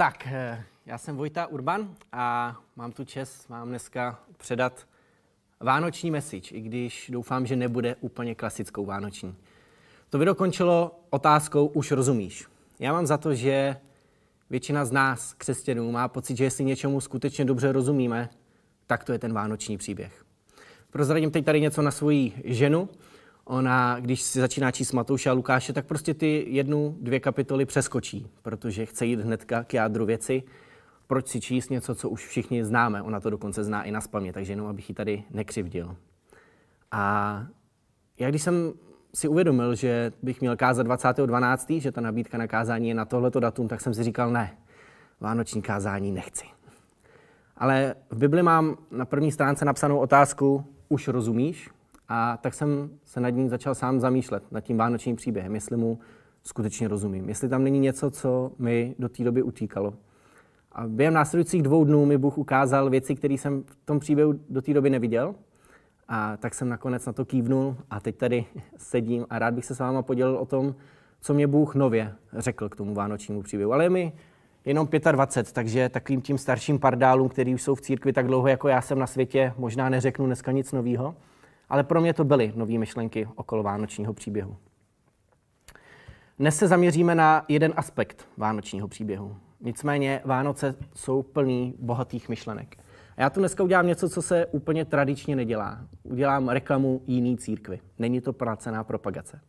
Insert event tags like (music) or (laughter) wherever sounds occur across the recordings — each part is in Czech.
Tak, eh, já jsem Vojta Urban a mám tu čest vám dneska předat vánoční message, i když doufám, že nebude úplně klasickou vánoční. To video končilo otázkou už rozumíš. Já mám za to, že většina z nás, křesťanů, má pocit, že jestli něčemu skutečně dobře rozumíme, tak to je ten vánoční příběh. Prozradím teď tady něco na svoji ženu. Ona, když si začíná číst Matouše a Lukáše, tak prostě ty jednu, dvě kapitoly přeskočí, protože chce jít hnedka k jádru věci. Proč si číst něco, co už všichni známe? Ona to dokonce zná i na spamě, takže jenom abych ji tady nekřivdil. A já když jsem si uvědomil, že bych měl kázat 20.12., že ta nabídka na kázání je na tohleto datum, tak jsem si říkal, ne, vánoční kázání nechci. Ale v Bibli mám na první stránce napsanou otázku, už rozumíš? A tak jsem se nad ním začal sám zamýšlet, nad tím vánočním příběhem, jestli mu skutečně rozumím. Jestli tam není něco, co mi do té doby utíkalo. A během následujících dvou dnů mi Bůh ukázal věci, které jsem v tom příběhu do té doby neviděl. A tak jsem nakonec na to kývnul a teď tady sedím a rád bych se s váma podělil o tom, co mě Bůh nově řekl k tomu vánočnímu příběhu. Ale je mi jenom 25, takže takovým tím starším pardálům, který už jsou v církvi tak dlouho, jako já jsem na světě, možná neřeknu dneska nic nového, ale pro mě to byly nové myšlenky okolo vánočního příběhu. Dnes se zaměříme na jeden aspekt vánočního příběhu. Nicméně Vánoce jsou plný bohatých myšlenek. A já tu dneska udělám něco, co se úplně tradičně nedělá. Udělám reklamu jiný církvy. Není to placená propagace.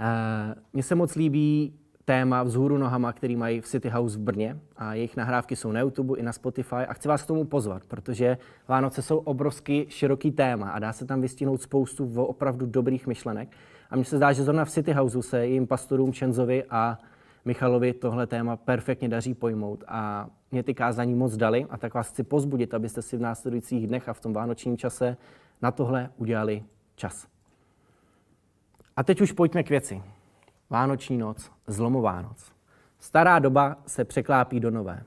Eh, mně se moc líbí téma Vzhůru nohama, který mají v City House v Brně a jejich nahrávky jsou na YouTube i na Spotify a chci vás k tomu pozvat, protože Vánoce jsou obrovský široký téma a dá se tam vystihnout spoustu opravdu dobrých myšlenek. A mně se zdá, že zrovna v City Houseu se jim pastorům Čenzovi a Michalovi tohle téma perfektně daří pojmout a mě ty kázání moc dali a tak vás chci pozbudit, abyste si v následujících dnech a v tom vánočním čase na tohle udělali čas. A teď už pojďme k věci. Vánoční noc, zlomová noc. Stará doba se překlápí do nové.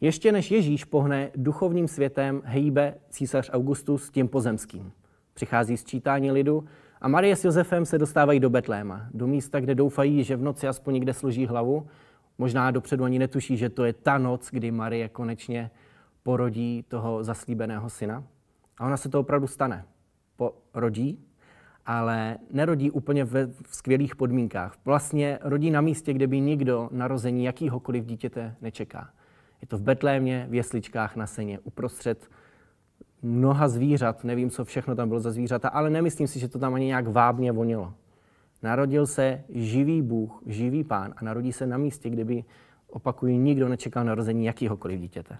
Ještě než Ježíš pohne duchovním světem, hejbe císař Augustus tím pozemským. Přichází sčítání lidu a Marie s Josefem se dostávají do Betléma, do místa, kde doufají, že v noci aspoň někde složí hlavu. Možná dopředu ani netuší, že to je ta noc, kdy Marie konečně porodí toho zaslíbeného syna. A ona se to opravdu stane. Porodí ale nerodí úplně ve skvělých podmínkách. Vlastně rodí na místě, kde by nikdo narození jakýhokoliv dítěte nečeká. Je to v Betlémě, v jesličkách na seně, uprostřed mnoha zvířat, nevím, co všechno tam bylo za zvířata, ale nemyslím si, že to tam ani nějak vábně vonilo. Narodil se živý Bůh, živý pán a narodí se na místě, kde by, opakuju, nikdo nečekal narození jakýhokoliv dítěte.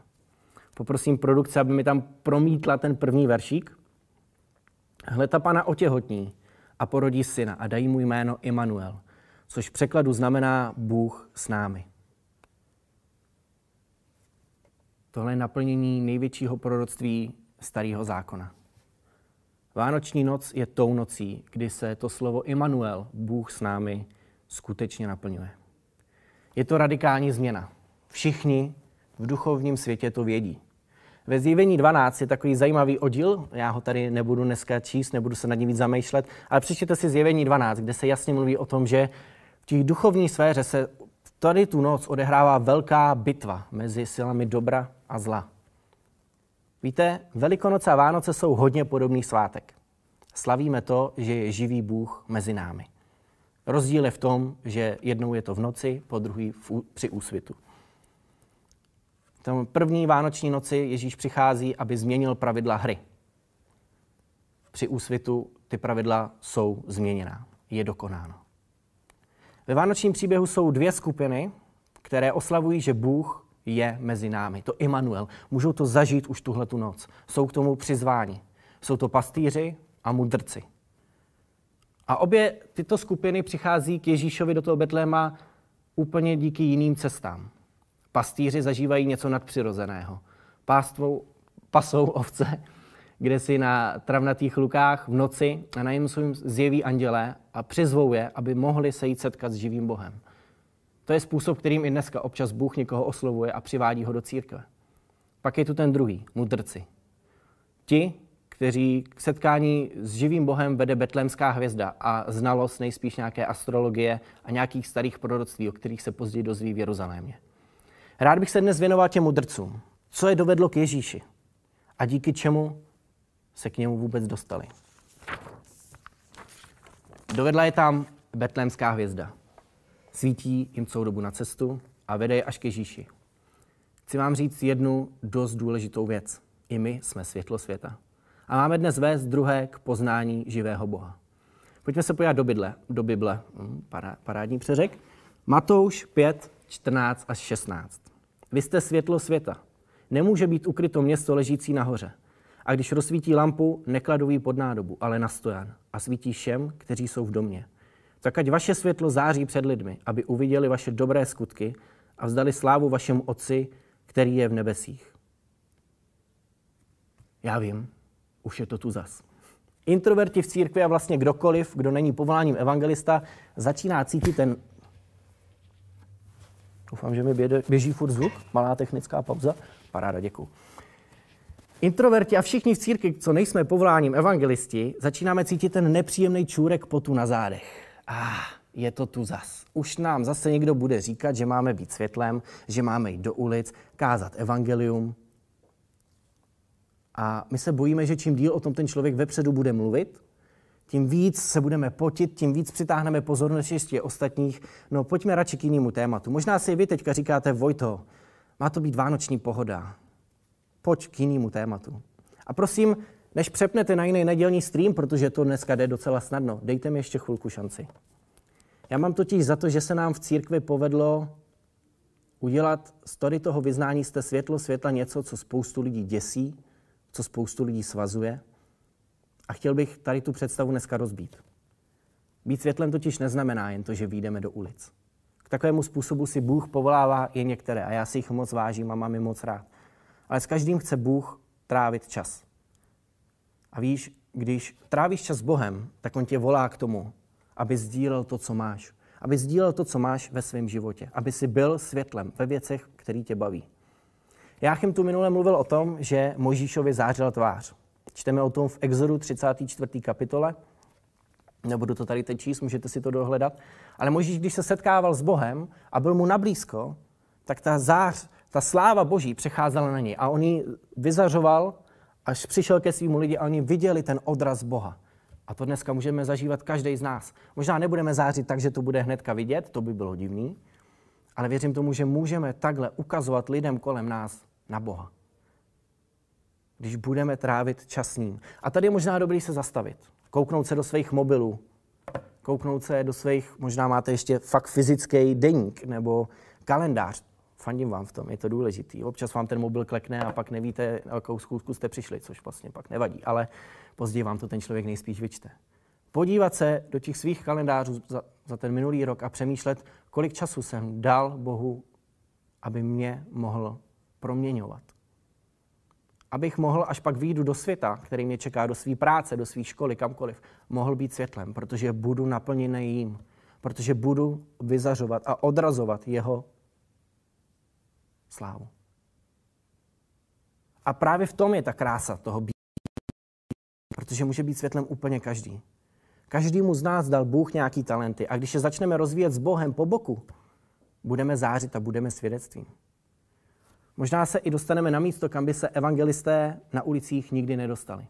Poprosím produkce, aby mi tam promítla ten první veršík. Hle, ta pana otěhotní a porodí syna a dají mu jméno Immanuel, což v překladu znamená Bůh s námi. Tohle je naplnění největšího proroctví starého zákona. Vánoční noc je tou nocí, kdy se to slovo Immanuel, Bůh s námi, skutečně naplňuje. Je to radikální změna. Všichni v duchovním světě to vědí. Ve zjevení 12 je takový zajímavý oddíl, já ho tady nebudu dneska číst, nebudu se nad ním víc zamýšlet, ale přečtěte si zjevení 12, kde se jasně mluví o tom, že v té duchovní sféře se tady tu noc odehrává velká bitva mezi silami dobra a zla. Víte, Velikonoce a Vánoce jsou hodně podobný svátek. Slavíme to, že je živý Bůh mezi námi. Rozdíl je v tom, že jednou je to v noci, po druhý při úsvitu. Tom první vánoční noci Ježíš přichází, aby změnil pravidla hry. Při úsvitu ty pravidla jsou změněná. Je dokonáno. Ve vánočním příběhu jsou dvě skupiny, které oslavují, že Bůh je mezi námi. To Immanuel. Můžou to zažít už tuhle tu noc. Jsou k tomu přizváni. Jsou to pastýři a mudrci. A obě tyto skupiny přichází k Ježíšovi do toho Betléma úplně díky jiným cestám. Pastýři zažívají něco nadpřirozeného. Pástvou, pasou ovce, kde si na travnatých lukách v noci a na jim zjeví andělé a přizvou je, aby mohli se jít setkat s živým Bohem. To je způsob, kterým i dneska občas Bůh někoho oslovuje a přivádí ho do církve. Pak je tu ten druhý, mudrci. Ti, kteří k setkání s živým Bohem vede betlémská hvězda a znalost nejspíš nějaké astrologie a nějakých starých proroctví, o kterých se později dozví v Jeruzalémě. Rád bych se dnes věnoval těm mudrcům. Co je dovedlo k Ježíši? A díky čemu se k němu vůbec dostali? Dovedla je tam betlémská hvězda. Svítí jim celou dobu na cestu a vede je až k Ježíši. Chci vám říct jednu dost důležitou věc. I my jsme světlo světa. A máme dnes vést druhé k poznání živého Boha. Pojďme se podívat do, bydle, do Bible. Hm, parádní přeřek. Matouš 5, 14 až 16. Vy jste světlo světa. Nemůže být ukryto město ležící nahoře. A když rozsvítí lampu, nekladou ji pod nádobu, ale na stojan a svítí všem, kteří jsou v domě. Tak ať vaše světlo září před lidmi, aby uviděli vaše dobré skutky a vzdali slávu vašemu Otci, který je v nebesích. Já vím, už je to tu zas. Introverti v církvi a vlastně kdokoliv, kdo není povoláním evangelista, začíná cítit ten... Doufám, že mi běží furt zvuk. Malá technická pauza. Paráda, děkuji. Introverti a všichni v církvi, co nejsme povoláním evangelisti, začínáme cítit ten nepříjemný čůrek potu na zádech. Ah, je to tu zas. Už nám zase někdo bude říkat, že máme být světlem, že máme jít do ulic, kázat evangelium. A my se bojíme, že čím díl o tom ten člověk vepředu bude mluvit, tím víc se budeme potit, tím víc přitáhneme pozornost ještě ostatních. No pojďme radši k jinému tématu. Možná si vy teďka říkáte, Vojto, má to být vánoční pohoda. Pojď k jinému tématu. A prosím, než přepnete na jiný nedělní stream, protože to dneska jde docela snadno, dejte mi ještě chvilku šanci. Já mám totiž za to, že se nám v církvi povedlo udělat z tady toho vyznání jste světlo světla něco, co spoustu lidí děsí, co spoustu lidí svazuje. A chtěl bych tady tu představu dneska rozbít. Být světlem totiž neznamená jen to, že vyjdeme do ulic. K takovému způsobu si Bůh povolává i některé a já si jich moc vážím a mám je moc rád. Ale s každým chce Bůh trávit čas. A víš, když trávíš čas s Bohem, tak On tě volá k tomu, aby sdílel to, co máš. Aby sdílel to, co máš ve svém životě. Aby si byl světlem ve věcech, který tě baví. Jáchym tu minule mluvil o tom, že Možíšovi zářila tvář. Čteme o tom v Exodu 34. kapitole. Nebudu to tady teď číst, můžete si to dohledat. Ale Možíš, když se setkával s Bohem a byl mu nablízko, tak ta zář, ta sláva Boží přecházela na něj. A on ji vyzařoval, až přišel ke svým lidi a oni viděli ten odraz Boha. A to dneska můžeme zažívat každý z nás. Možná nebudeme zářit tak, že to bude hnedka vidět, to by bylo divný, ale věřím tomu, že můžeme takhle ukazovat lidem kolem nás na Boha. Když budeme trávit čas s ním. A tady je možná dobrý se zastavit. Kouknout se do svých mobilů. Kouknout se do svých, možná máte ještě fakt fyzický deník nebo kalendář. Fandím vám v tom, je to důležitý. Občas vám ten mobil klekne a pak nevíte, jakou schůzku jste přišli, což vlastně pak nevadí. Ale později vám to ten člověk nejspíš vyčte. Podívat se do těch svých kalendářů za, za ten minulý rok a přemýšlet, kolik času jsem dal Bohu, aby mě mohl proměňovat. Abych mohl, až pak výjdu do světa, který mě čeká, do své práce, do své školy, kamkoliv, mohl být světlem, protože budu naplněný jím. Protože budu vyzařovat a odrazovat jeho slávu. A právě v tom je ta krása toho být protože může být světlem úplně každý. Každému z nás dal Bůh nějaký talenty a když je začneme rozvíjet s Bohem po boku, budeme zářit a budeme svědectvím. Možná se i dostaneme na místo, kam by se evangelisté na ulicích nikdy nedostali.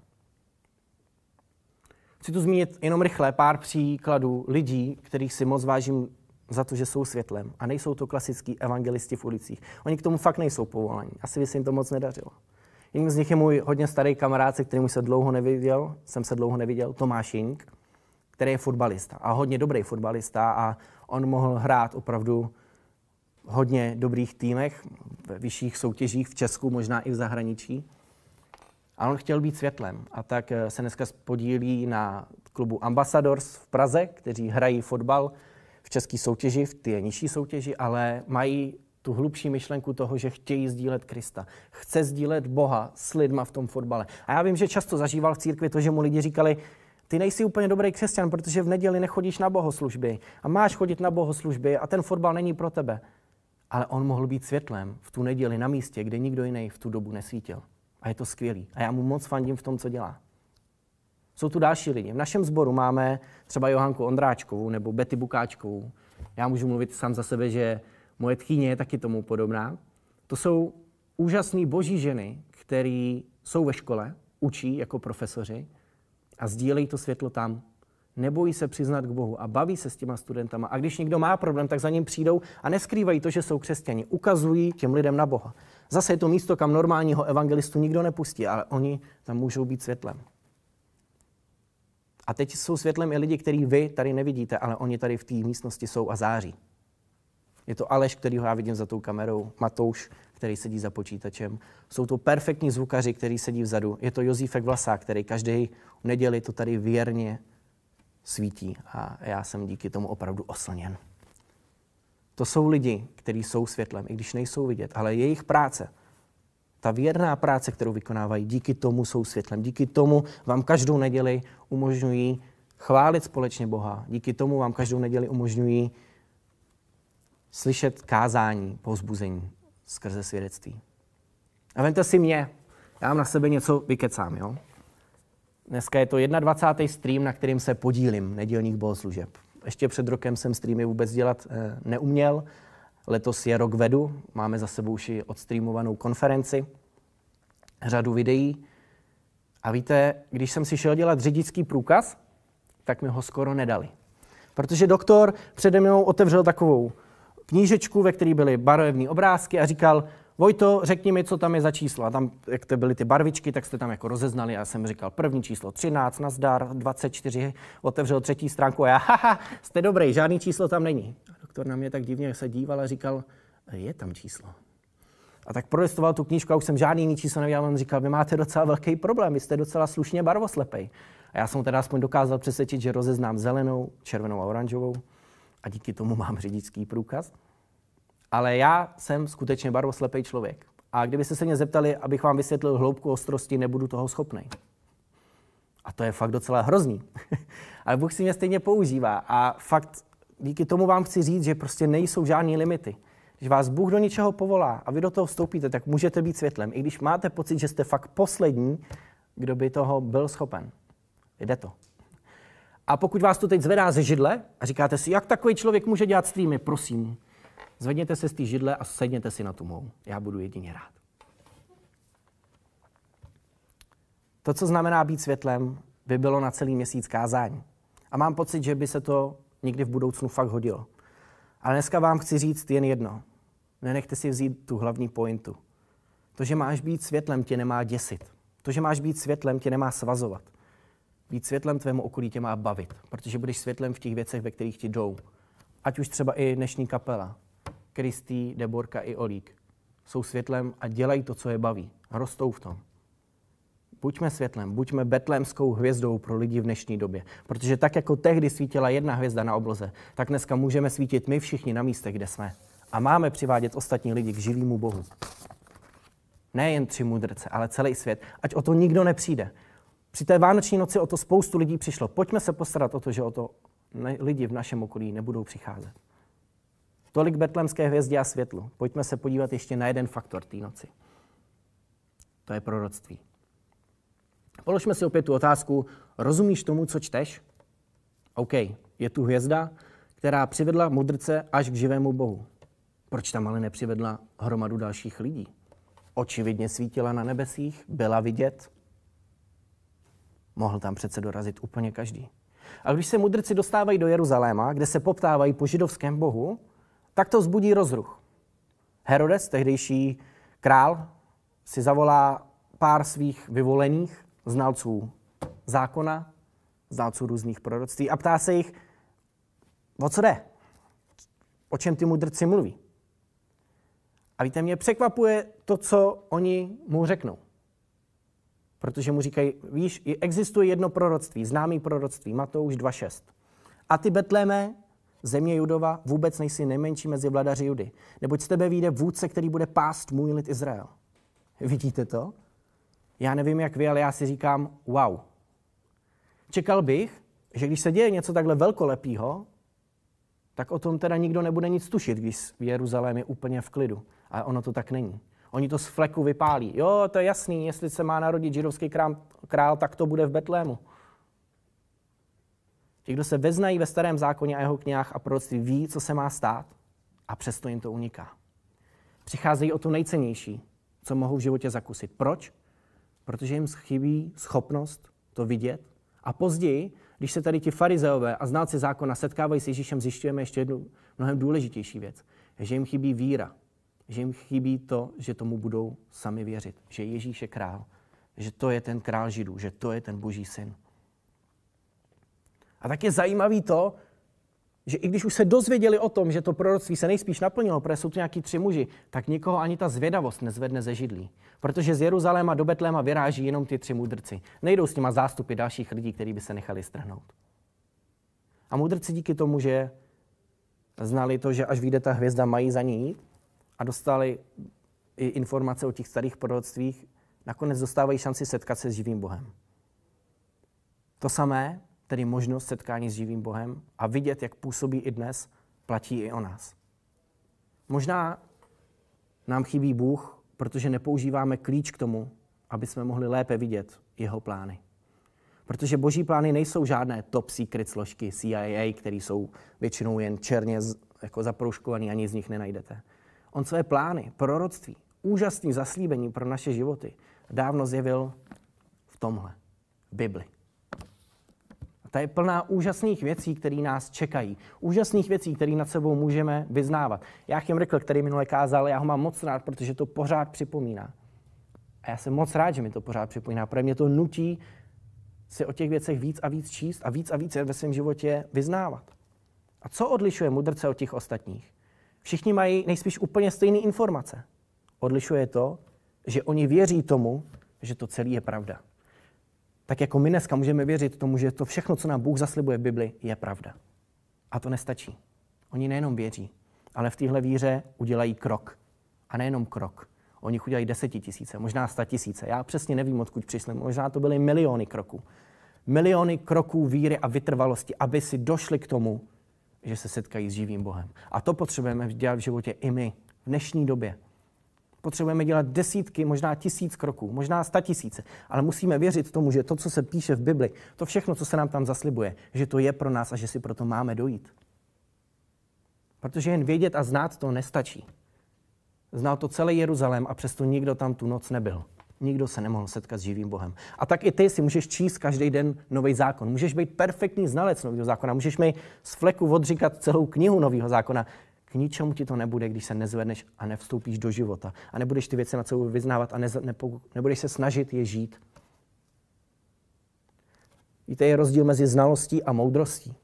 Chci tu zmínit jenom rychle pár příkladů lidí, kterých si moc vážím za to, že jsou světlem. A nejsou to klasický evangelisti v ulicích. Oni k tomu fakt nejsou povolaní. Asi by se jim to moc nedařilo. Jedním z nich je můj hodně starý kamarád, se kterým se dlouho neviděl, jsem se dlouho neviděl, Tomáš Jink, který je fotbalista a hodně dobrý fotbalista a on mohl hrát opravdu hodně dobrých týmech, ve vyšších soutěžích v Česku, možná i v zahraničí. A on chtěl být světlem a tak eh, se dneska podílí na klubu Ambassadors v Praze, kteří hrají fotbal v české soutěži, v té nižší soutěži, ale mají tu hlubší myšlenku toho, že chtějí sdílet Krista. Chce sdílet Boha s lidma v tom fotbale. A já vím, že často zažíval v církvi to, že mu lidi říkali, ty nejsi úplně dobrý křesťan, protože v neděli nechodíš na bohoslužby a máš chodit na bohoslužby a ten fotbal není pro tebe. Ale on mohl být světlem v tu neděli na místě, kde nikdo jiný v tu dobu nesvítil. A je to skvělý. A já mu moc fandím v tom, co dělá. Jsou tu další lidi. V našem sboru máme třeba Johanku Ondráčkovou nebo Betty Bukáčkovou. Já můžu mluvit sám za sebe, že Moje tchýně je taky tomu podobná. To jsou úžasné boží ženy, které jsou ve škole, učí jako profesoři a sdílejí to světlo tam. Nebojí se přiznat k Bohu a baví se s těma studentama. A když někdo má problém, tak za ním přijdou a neskrývají to, že jsou křesťani. Ukazují těm lidem na Boha. Zase je to místo, kam normálního evangelistu nikdo nepustí, ale oni tam můžou být světlem. A teď jsou světlem i lidi, který vy tady nevidíte, ale oni tady v té místnosti jsou a září. Je to Aleš, který já vidím za tou kamerou, Matouš, který sedí za počítačem. Jsou to perfektní zvukaři, který sedí vzadu. Je to Josífek Vlasák, který každý neděli to tady věrně svítí a já jsem díky tomu opravdu oslněn. To jsou lidi, kteří jsou světlem, i když nejsou vidět, ale jejich práce, ta věrná práce, kterou vykonávají, díky tomu jsou světlem. Díky tomu vám každou neděli umožňují chválit společně Boha. Díky tomu vám každou neděli umožňují slyšet kázání, povzbuzení skrze svědectví. A vemte si mě, já vám na sebe něco vykecám, jo? Dneska je to 21. stream, na kterým se podílím, nedělních bohoslužeb. Ještě před rokem jsem streamy vůbec dělat eh, neuměl. Letos je rok vedu, máme za sebou už i odstreamovanou konferenci, řadu videí. A víte, když jsem si šel dělat řidičský průkaz, tak mi ho skoro nedali. Protože doktor přede mnou otevřel takovou knížečku, ve které byly barevné obrázky a říkal, Vojto, řekni mi, co tam je za číslo. A tam, jak to byly ty barvičky, tak jste tam jako rozeznali. Já jsem říkal, první číslo 13, nazdar, 24, otevřel třetí stránku a já, haha, jste dobrý, žádný číslo tam není. A doktor na mě tak divně se díval a říkal, je tam číslo. A tak prolistoval tu knížku a už jsem žádný jiný číslo nevěděl. On říkal, vy máte docela velký problém, vy jste docela slušně barvoslepej. A já jsem teda aspoň dokázal přesvědčit, že rozeznám zelenou, červenou a oranžovou. A díky tomu mám řidičský průkaz. Ale já jsem skutečně barvoslepý člověk. A kdybyste se mě zeptali, abych vám vysvětlil hloubku ostrosti, nebudu toho schopný. A to je fakt docela hrozný. (laughs) Ale Bůh si mě stejně používá. A fakt díky tomu vám chci říct, že prostě nejsou žádné limity. Když vás Bůh do něčeho povolá a vy do toho vstoupíte, tak můžete být světlem. I když máte pocit, že jste fakt poslední, kdo by toho byl schopen. Jde to. A pokud vás to teď zvedá ze židle a říkáte si, jak takový člověk může dělat streamy, prosím, Zvedněte se z té židle a sedněte si na tu mou. Já budu jedině rád. To, co znamená být světlem, by bylo na celý měsíc kázání. A mám pocit, že by se to někdy v budoucnu fakt hodilo. Ale dneska vám chci říct jen jedno. Nenechte si vzít tu hlavní pointu. To, že máš být světlem, tě nemá děsit. To, že máš být světlem, tě nemá svazovat. Být světlem tvému okolí tě má bavit, protože budeš světlem v těch věcech, ve kterých ti jdou. Ať už třeba i dnešní kapela, Kristý, Deborka i Olík. Jsou světlem a dělají to, co je baví. Rostou v tom. Buďme světlem, buďme betlémskou hvězdou pro lidi v dnešní době. Protože tak, jako tehdy svítila jedna hvězda na obloze, tak dneska můžeme svítit my všichni na místech, kde jsme. A máme přivádět ostatní lidi k živému Bohu. Nejen tři mudrce, ale celý svět. Ať o to nikdo nepřijde. Při té vánoční noci o to spoustu lidí přišlo. Pojďme se postarat o to, že o to lidi v našem okolí nebudou přicházet. Tolik betlemské hvězdě a světlu. Pojďme se podívat ještě na jeden faktor té noci. To je proroctví. Položme si opět tu otázku, rozumíš tomu, co čteš? OK, je tu hvězda, která přivedla mudrce až k živému Bohu. Proč tam ale nepřivedla hromadu dalších lidí? Očividně svítila na nebesích, byla vidět. Mohl tam přece dorazit úplně každý. A když se mudrci dostávají do Jeruzaléma, kde se poptávají po židovském bohu, tak to vzbudí rozruch. Herodes, tehdejší král, si zavolá pár svých vyvolených znalců zákona, znalců různých proroctví a ptá se jich, o co jde? O čem ty mudrci mluví? A víte, mě překvapuje to, co oni mu řeknou. Protože mu říkají, víš, existuje jedno proroctví, známý proroctví, Matouš 2.6. A ty Betléme, země Judova, vůbec nejsi nejmenší mezi vladaři Judy. Neboť z tebe vyjde vůdce, který bude pást můj lid Izrael. Vidíte to? Já nevím, jak vy, ale já si říkám, wow. Čekal bych, že když se děje něco takhle velkolepého, tak o tom teda nikdo nebude nic tušit, když v Jeruzalém je úplně v klidu. Ale ono to tak není. Oni to z fleku vypálí. Jo, to je jasný, jestli se má narodit židovský král, král tak to bude v Betlému. Ti, kdo se veznají ve starém zákoně a jeho knihách a proroctví, ví, co se má stát a přesto jim to uniká. Přicházejí o to nejcennější, co mohou v životě zakusit. Proč? Protože jim chybí schopnost to vidět. A později, když se tady ti farizeové a znalci zákona setkávají s Ježíšem, zjišťujeme ještě jednu mnohem důležitější věc. Že jim chybí víra. Že jim chybí to, že tomu budou sami věřit. Že Ježíš je král. Že to je ten král židů. Že to je ten boží syn. A tak je zajímavý to, že i když už se dozvěděli o tom, že to proroctví se nejspíš naplnilo, protože jsou to nějaký tři muži, tak nikoho ani ta zvědavost nezvedne ze židlí. Protože z Jeruzaléma do Betléma vyráží jenom ty tři mudrci. Nejdou s těma zástupy dalších lidí, kteří by se nechali strhnout. A mudrci díky tomu, že znali to, že až vyjde ta hvězda, mají za ní jít a dostali i informace o těch starých proroctvích, nakonec dostávají šanci setkat se s živým Bohem. To samé tedy možnost setkání s živým Bohem a vidět, jak působí i dnes, platí i o nás. Možná nám chybí Bůh, protože nepoužíváme klíč k tomu, aby jsme mohli lépe vidět jeho plány. Protože boží plány nejsou žádné top secret složky CIA, které jsou většinou jen černě jako zaprouškované a nic z nich nenajdete. On své plány, proroctví, úžasný zaslíbení pro naše životy dávno zjevil v tomhle, v Bibli. Ta je plná úžasných věcí, které nás čekají. Úžasných věcí, které nad sebou můžeme vyznávat. Já jim řekl, který minule kázal, já ho mám moc rád, protože to pořád připomíná. A já jsem moc rád, že mi to pořád připomíná, protože mě to nutí si o těch věcech víc a víc číst a víc a víc ve svém životě vyznávat. A co odlišuje mudrce od těch ostatních? Všichni mají nejspíš úplně stejné informace. Odlišuje to, že oni věří tomu, že to celé je pravda tak jako my dneska můžeme věřit tomu, že to všechno, co nám Bůh zaslibuje v Bibli, je pravda. A to nestačí. Oni nejenom věří, ale v téhle víře udělají krok. A nejenom krok. Oni udělají desetitisíce, možná sta tisíce. Já přesně nevím, odkud přišli. Možná to byly miliony kroků. Miliony kroků víry a vytrvalosti, aby si došli k tomu, že se setkají s živým Bohem. A to potřebujeme dělat v životě i my v dnešní době. Potřebujeme dělat desítky, možná tisíc kroků, možná sta tisíce, ale musíme věřit tomu, že to, co se píše v Bibli, to všechno, co se nám tam zaslibuje, že to je pro nás a že si proto máme dojít. Protože jen vědět a znát to nestačí. Znal to celý Jeruzalém a přesto nikdo tam tu noc nebyl. Nikdo se nemohl setkat s živým Bohem. A tak i ty si můžeš číst každý den nový zákon. Můžeš být perfektní znalec nového zákona. Můžeš mi z fleku odříkat celou knihu nového zákona. K ničemu ti to nebude, když se nezvedneš a nevstoupíš do života. A nebudeš ty věci na sebou vyznávat a ne, nepo, nebudeš se snažit je žít. Víte, je rozdíl mezi znalostí a moudrostí.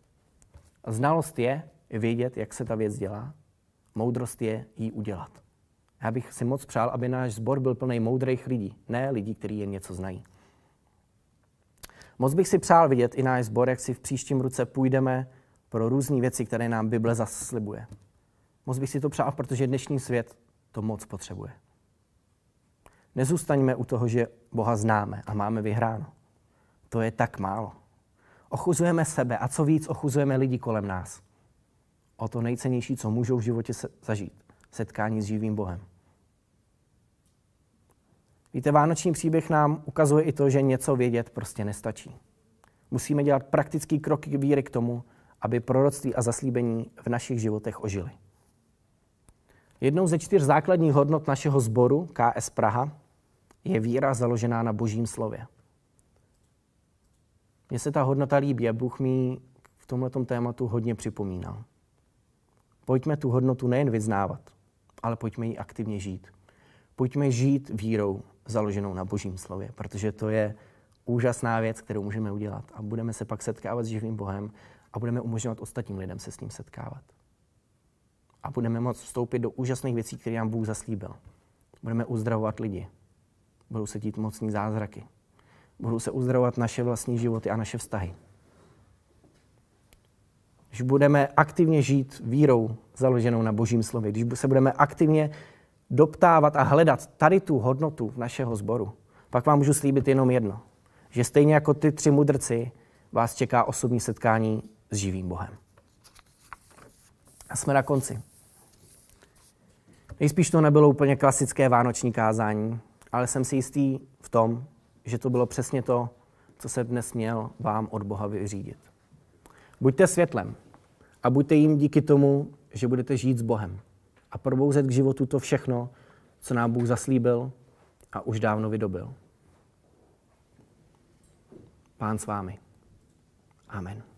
A znalost je vědět, jak se ta věc dělá. Moudrost je ji udělat. Já bych si moc přál, aby náš sbor byl plný moudrých lidí, ne lidí, kteří jen něco znají. Moc bych si přál vidět i náš sbor, jak si v příštím roce půjdeme pro různé věci, které nám Bible zaslibuje. Moc bych si to přál, protože dnešní svět to moc potřebuje. Nezůstaňme u toho, že Boha známe a máme vyhráno. To je tak málo. Ochuzujeme sebe a co víc ochuzujeme lidi kolem nás. O to nejcennější, co můžou v životě zažít. Setkání s živým Bohem. Víte, vánoční příběh nám ukazuje i to, že něco vědět prostě nestačí. Musíme dělat praktický kroky víry k tomu, aby proroctví a zaslíbení v našich životech ožily. Jednou ze čtyř základních hodnot našeho sboru KS Praha je víra založená na božím slově. Mně se ta hodnota líbí a Bůh mi v tomto tématu hodně připomínal. Pojďme tu hodnotu nejen vyznávat, ale pojďme ji aktivně žít. Pojďme žít vírou založenou na božím slově, protože to je úžasná věc, kterou můžeme udělat. A budeme se pak setkávat s živým Bohem a budeme umožňovat ostatním lidem se s ním setkávat a budeme moct vstoupit do úžasných věcí, které nám Bůh zaslíbil. Budeme uzdravovat lidi. Budou se dít mocní zázraky. Budou se uzdravovat naše vlastní životy a naše vztahy. Když budeme aktivně žít vírou založenou na božím slově, když se budeme aktivně doptávat a hledat tady tu hodnotu v našeho sboru, pak vám můžu slíbit jenom jedno, že stejně jako ty tři mudrci vás čeká osobní setkání s živým Bohem. A jsme na konci. Nejspíš to nebylo úplně klasické vánoční kázání, ale jsem si jistý v tom, že to bylo přesně to, co se dnes měl vám od Boha vyřídit. Buďte světlem a buďte jim díky tomu, že budete žít s Bohem. A probouzet k životu to všechno, co nám Bůh zaslíbil a už dávno vydobil. Pán s vámi. Amen.